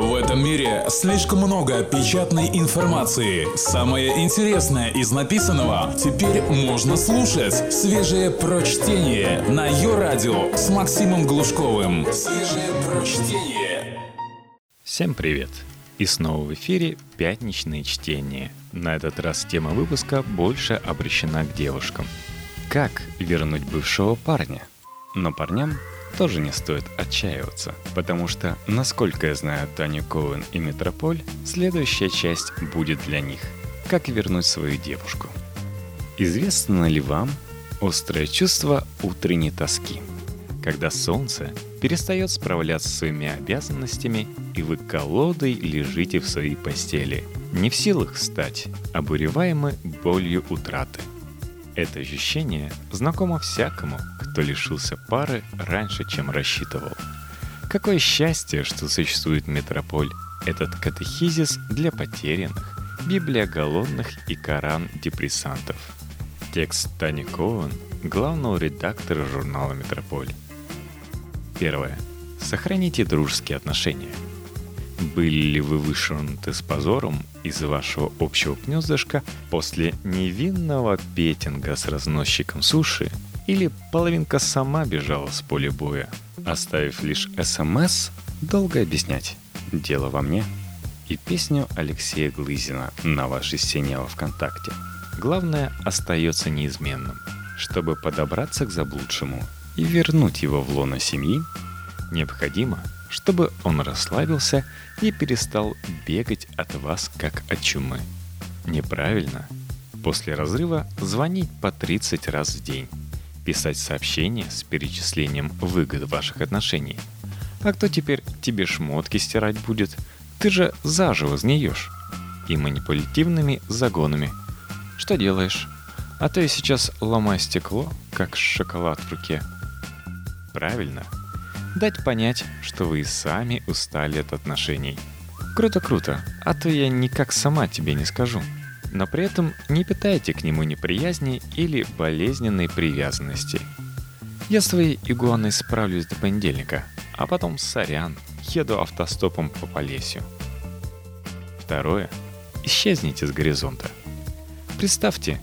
В этом мире слишком много печатной информации. Самое интересное из написанного теперь можно слушать. Свежее прочтение на ее радио с Максимом Глушковым. Свежее прочтение. Всем привет! И снова в эфире пятничное чтение. На этот раз тема выпуска больше обращена к девушкам. Как вернуть бывшего парня? Но парням тоже не стоит отчаиваться, потому что, насколько я знаю Таню Коэн и Метрополь, следующая часть будет для них. Как вернуть свою девушку. Известно ли вам острое чувство утренней тоски? Когда солнце перестает справляться с своими обязанностями, и вы колодой лежите в своей постели, не в силах стать, обуреваемы болью утраты. Это ощущение знакомо всякому, кто лишился пары раньше, чем рассчитывал. Какое счастье, что существует метрополь, этот катехизис для потерянных, Библия голодных и Коран депрессантов. Текст Тани Коэн, главного редактора журнала «Метрополь». Первое. Сохраните дружеские отношения. Были ли вы вышвырнуты с позором из вашего общего гнездышка после невинного петинга с разносчиком суши или половинка сама бежала с поля боя, оставив лишь СМС, долго объяснять. Дело во мне. И песню Алексея Глызина на вашей стене во ВКонтакте. Главное остается неизменным. Чтобы подобраться к заблудшему и вернуть его в лоно семьи, необходимо, чтобы он расслабился и перестал бегать от вас как от чумы. Неправильно. После разрыва звонить по 30 раз в день писать сообщения с перечислением выгод ваших отношений. А кто теперь тебе шмотки стирать будет? Ты же заживо сгниешь. И манипулятивными загонами. Что делаешь? А то я сейчас ломаю стекло, как шоколад в руке. Правильно. Дать понять, что вы и сами устали от отношений. Круто-круто, а то я никак сама тебе не скажу но при этом не питайте к нему неприязни или болезненной привязанности. Я своей игуаной справлюсь до понедельника, а потом сорян, еду автостопом по Полесью. Второе. Исчезните с горизонта. Представьте,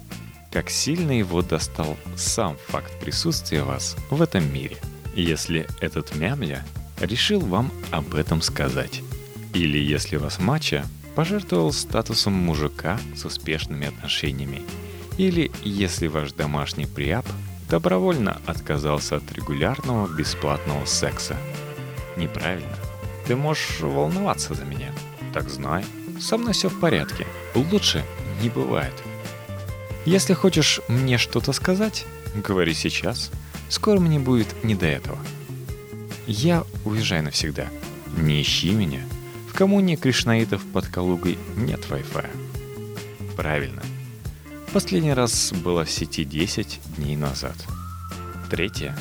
как сильно его достал сам факт присутствия вас в этом мире, если этот мямля решил вам об этом сказать. Или если вас мача пожертвовал статусом мужика с успешными отношениями. Или если ваш домашний приап добровольно отказался от регулярного бесплатного секса. Неправильно. Ты можешь волноваться за меня. Так знай, со мной все в порядке. Лучше не бывает. Если хочешь мне что-то сказать, говори сейчас. Скоро мне будет не до этого. Я уезжаю навсегда. Не ищи меня – коммуне кришнаитов под Калугой нет Wi-Fi. Правильно. Последний раз было в сети 10 дней назад. Третье.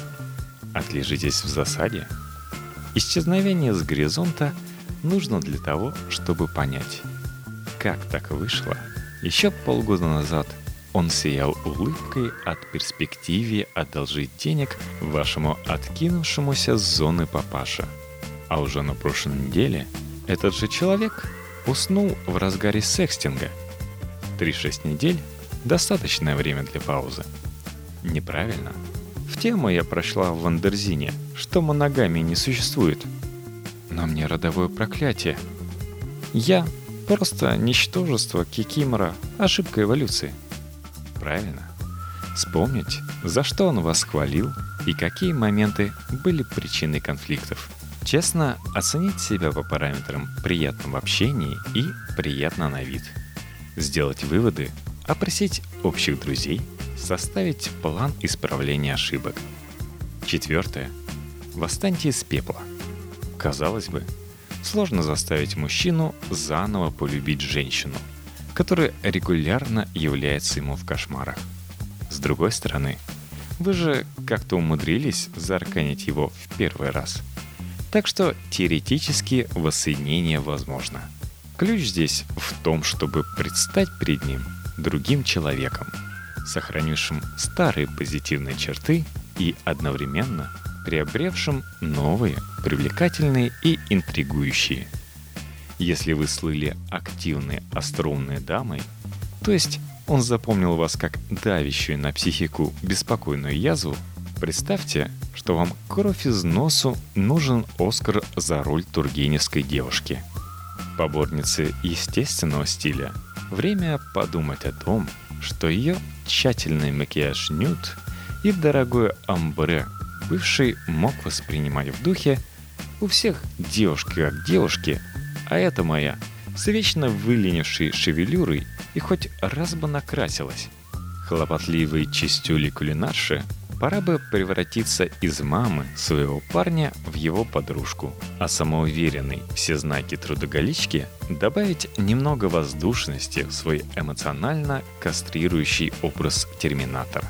Отлежитесь в засаде. Исчезновение с горизонта нужно для того, чтобы понять, как так вышло. Еще полгода назад он сиял улыбкой от перспективе одолжить денег вашему откинувшемуся с зоны папаша. А уже на прошлой неделе – этот же человек уснул в разгаре секстинга. 3-6 недель – достаточное время для паузы. Неправильно. В тему я прочла в Wonderzine, что моногамии не существует. На мне родовое проклятие. Я просто ничтожество Кикимора, ошибка эволюции. Правильно. Вспомнить, за что он вас хвалил и какие моменты были причиной конфликтов – Честно оценить себя по параметрам «приятно в общении» и «приятно на вид». Сделать выводы, опросить общих друзей, составить план исправления ошибок. Четвертое. Восстаньте из пепла. Казалось бы, сложно заставить мужчину заново полюбить женщину, которая регулярно является ему в кошмарах. С другой стороны, вы же как-то умудрились заарканить его в первый раз – так что теоретически воссоединение возможно. Ключ здесь в том, чтобы предстать перед ним другим человеком, сохранившим старые позитивные черты и одновременно приобревшим новые, привлекательные и интригующие. Если вы слыли активной остроумной дамой, то есть он запомнил вас как давящую на психику беспокойную язву, представьте, что вам кровь из носу нужен Оскар за роль тургеневской девушки. Поборнице естественного стиля время подумать о том, что ее тщательный макияж нюд и дорогое амбре бывший мог воспринимать в духе у всех девушки как девушки, а это моя с вечно выленившей шевелюрой и хоть раз бы накрасилась. Хлопотливой чистюли кулинарши пора бы превратиться из мамы своего парня в его подружку, а самоуверенной всезнаки трудоголички добавить немного воздушности в свой эмоционально кастрирующий образ терминатора.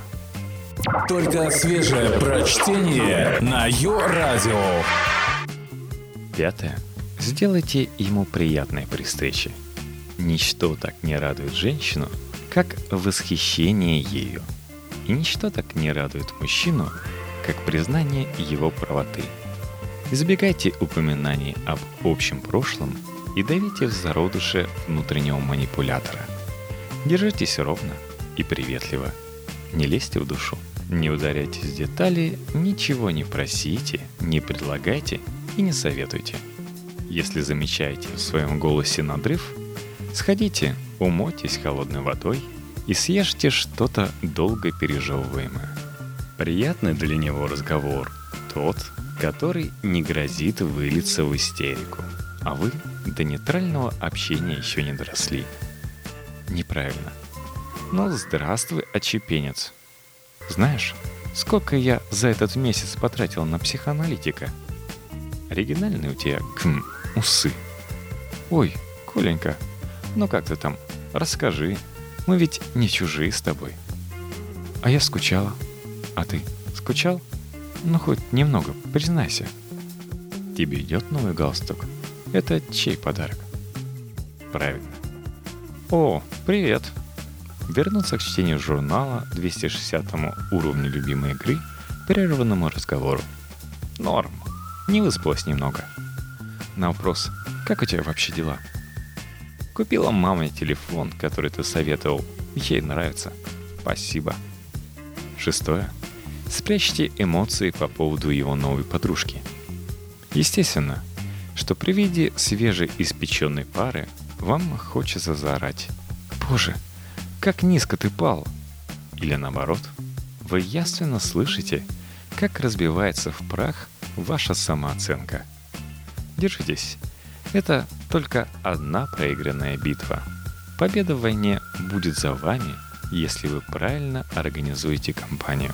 Только свежее прочтение на Йо-Радио. Пятое. Сделайте ему приятное при встрече. Ничто так не радует женщину, как восхищение ею. И ничто так не радует мужчину, как признание его правоты. Избегайте упоминаний об общем прошлом и давите в зародыше внутреннего манипулятора. Держитесь ровно и приветливо. Не лезьте в душу. Не ударяйтесь в детали, ничего не просите, не предлагайте и не советуйте. Если замечаете в своем голосе надрыв, сходите, умойтесь холодной водой и съешьте что-то долго пережевываемое. Приятный для него разговор тот, который не грозит вылиться в истерику, а вы до нейтрального общения еще не доросли. Неправильно. Ну, здравствуй, очепенец. Знаешь, сколько я за этот месяц потратил на психоаналитика? Оригинальные у тебя, км, усы. Ой, Коленька, ну как ты там? Расскажи. Мы ведь не чужие с тобой. А я скучала. А ты скучал? Ну, хоть немного, признайся. Тебе идет новый галстук? Это чей подарок? Правильно. О, привет. Вернуться к чтению журнала 260 уровню любимой игры, прерванному разговору. Норм. Не выспалась немного. На вопрос «Как у тебя вообще дела?» Купила маме телефон, который ты советовал. Ей нравится. Спасибо. Шестое. Спрячьте эмоции по поводу его новой подружки. Естественно, что при виде свежеиспеченной пары вам хочется заорать. Боже, как низко ты пал. Или наоборот, вы ясно слышите, как разбивается в прах ваша самооценка. Держитесь. Это только одна проигранная битва. Победа в войне будет за вами, если вы правильно организуете компанию.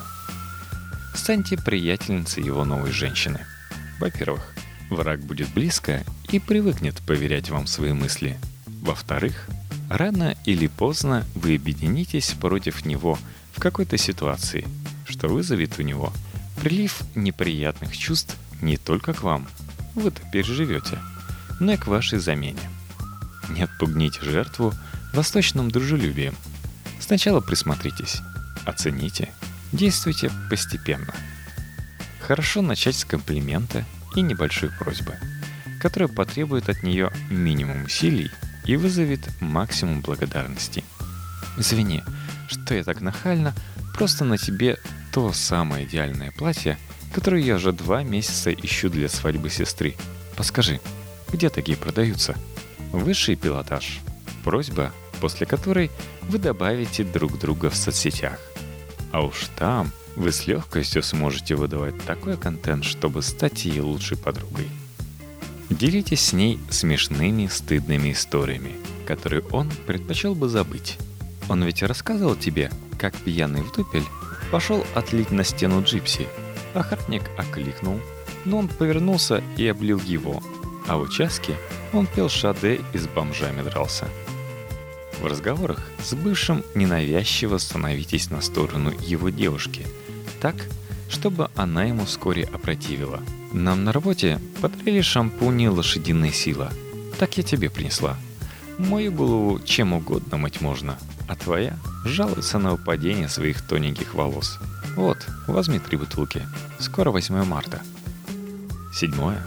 Станьте приятельницей его новой женщины. Во-первых, враг будет близко и привыкнет поверять вам свои мысли. Во-вторых, рано или поздно вы объединитесь против него в какой-то ситуации, что вызовет у него прилив неприятных чувств не только к вам, вы-то переживете, но и к вашей замене. Не отпугните жертву восточным дружелюбием. Сначала присмотритесь, оцените, действуйте постепенно. Хорошо начать с комплимента и небольшой просьбы, которая потребует от нее минимум усилий и вызовет максимум благодарности. Извини, что я так нахально, просто на тебе то самое идеальное платье, которое я уже два месяца ищу для свадьбы сестры. Подскажи, где такие продаются? Высший пилотаж. Просьба, после которой вы добавите друг друга в соцсетях. А уж там вы с легкостью сможете выдавать такой контент, чтобы стать ее лучшей подругой. Делитесь с ней смешными, стыдными историями, которые он предпочел бы забыть. Он ведь рассказывал тебе, как пьяный в дупель пошел отлить на стену джипси. Охранник окликнул, но он повернулся и облил его, а в участке он пел шаде и с бомжами дрался. В разговорах с бывшим ненавязчиво становитесь на сторону его девушки, так, чтобы она ему вскоре опротивила – нам на работе подарили шампуни «Лошадиная сила». Так я тебе принесла. Мою голову чем угодно мыть можно, а твоя жалуется на упадение своих тоненьких волос. Вот, возьми три бутылки. Скоро 8 марта. Седьмое.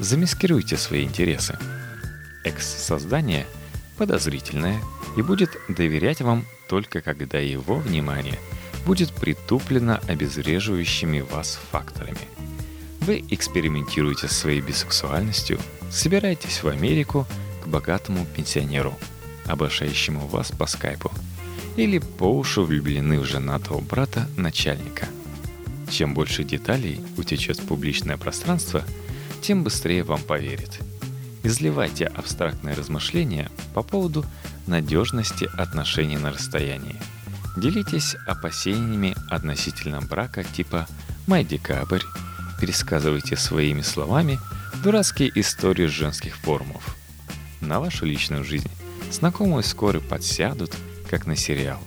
Замаскируйте свои интересы. экс-создание подозрительное и будет доверять вам только когда его внимание будет притуплено обезвреживающими вас факторами. Вы экспериментируете со своей бисексуальностью, собираетесь в Америку к богатому пенсионеру, обошающему вас по скайпу, или по уши влюблены в женатого брата начальника. Чем больше деталей утечет в публичное пространство, тем быстрее вам поверит – Изливайте абстрактные размышления по поводу надежности отношений на расстоянии. Делитесь опасениями относительно брака типа «Май декабрь», пересказывайте своими словами дурацкие истории женских форумов. На вашу личную жизнь знакомые скоро подсядут, как на сериал,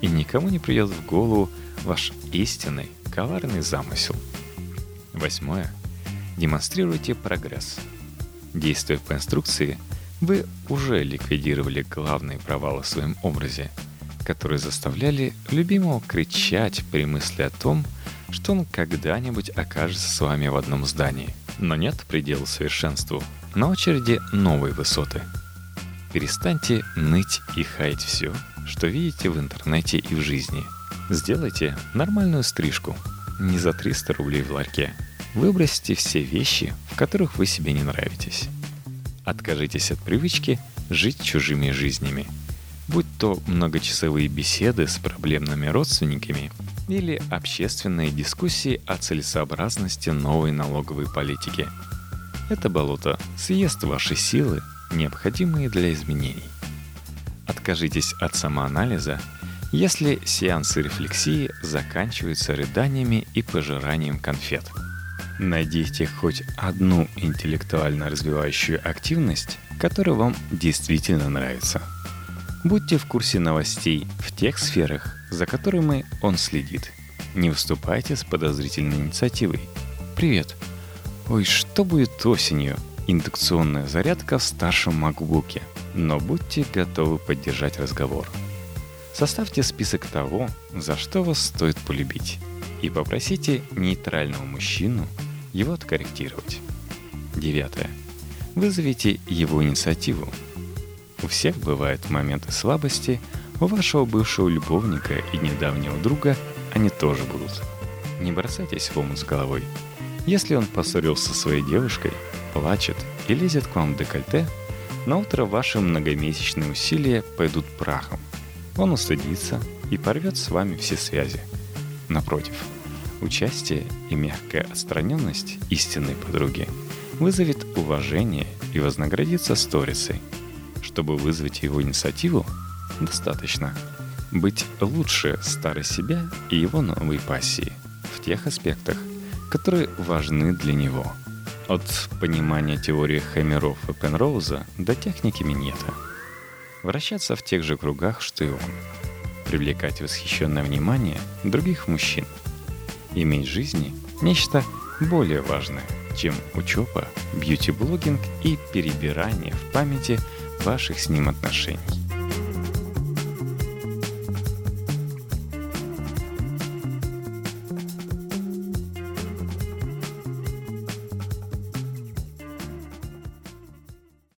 и никому не придет в голову ваш истинный коварный замысел. Восьмое. Демонстрируйте прогресс – Действуя по инструкции, вы уже ликвидировали главные провалы в своем образе, которые заставляли любимого кричать при мысли о том, что он когда-нибудь окажется с вами в одном здании. Но нет предела совершенству. На очереди новые высоты. Перестаньте ныть и хаять все, что видите в интернете и в жизни. Сделайте нормальную стрижку. Не за 300 рублей в ларьке, Выбросьте все вещи, в которых вы себе не нравитесь. Откажитесь от привычки жить чужими жизнями. Будь то многочасовые беседы с проблемными родственниками или общественные дискуссии о целесообразности новой налоговой политики. Это болото съест ваши силы, необходимые для изменений. Откажитесь от самоанализа, если сеансы рефлексии заканчиваются рыданиями и пожиранием конфет – Найдите хоть одну интеллектуально развивающую активность, которая вам действительно нравится. Будьте в курсе новостей в тех сферах, за которыми он следит. Не выступайте с подозрительной инициативой. Привет. Ой, что будет осенью? Индукционная зарядка в старшем макбуке. Но будьте готовы поддержать разговор. Составьте список того, за что вас стоит полюбить. И попросите нейтрального мужчину его откорректировать. Девятое. Вызовите его инициативу. У всех бывают моменты слабости, у вашего бывшего любовника и недавнего друга они тоже будут. Не бросайтесь в омут с головой. Если он поссорился со своей девушкой, плачет и лезет к вам в декольте, на утро ваши многомесячные усилия пойдут прахом. Он устыдится и порвет с вами все связи. Напротив – Участие и мягкая отстраненность истинной подруги вызовет уважение и вознаградится сторисой. Чтобы вызвать его инициативу, достаточно быть лучше старой себя и его новой пассии в тех аспектах, которые важны для него. От понимания теории Хэмеров и Пенроуза до техники минета. Вращаться в тех же кругах, что и он. Привлекать восхищенное внимание других мужчин – иметь в жизни нечто более важное, чем учеба, бьюти-блогинг и перебирание в памяти ваших с ним отношений.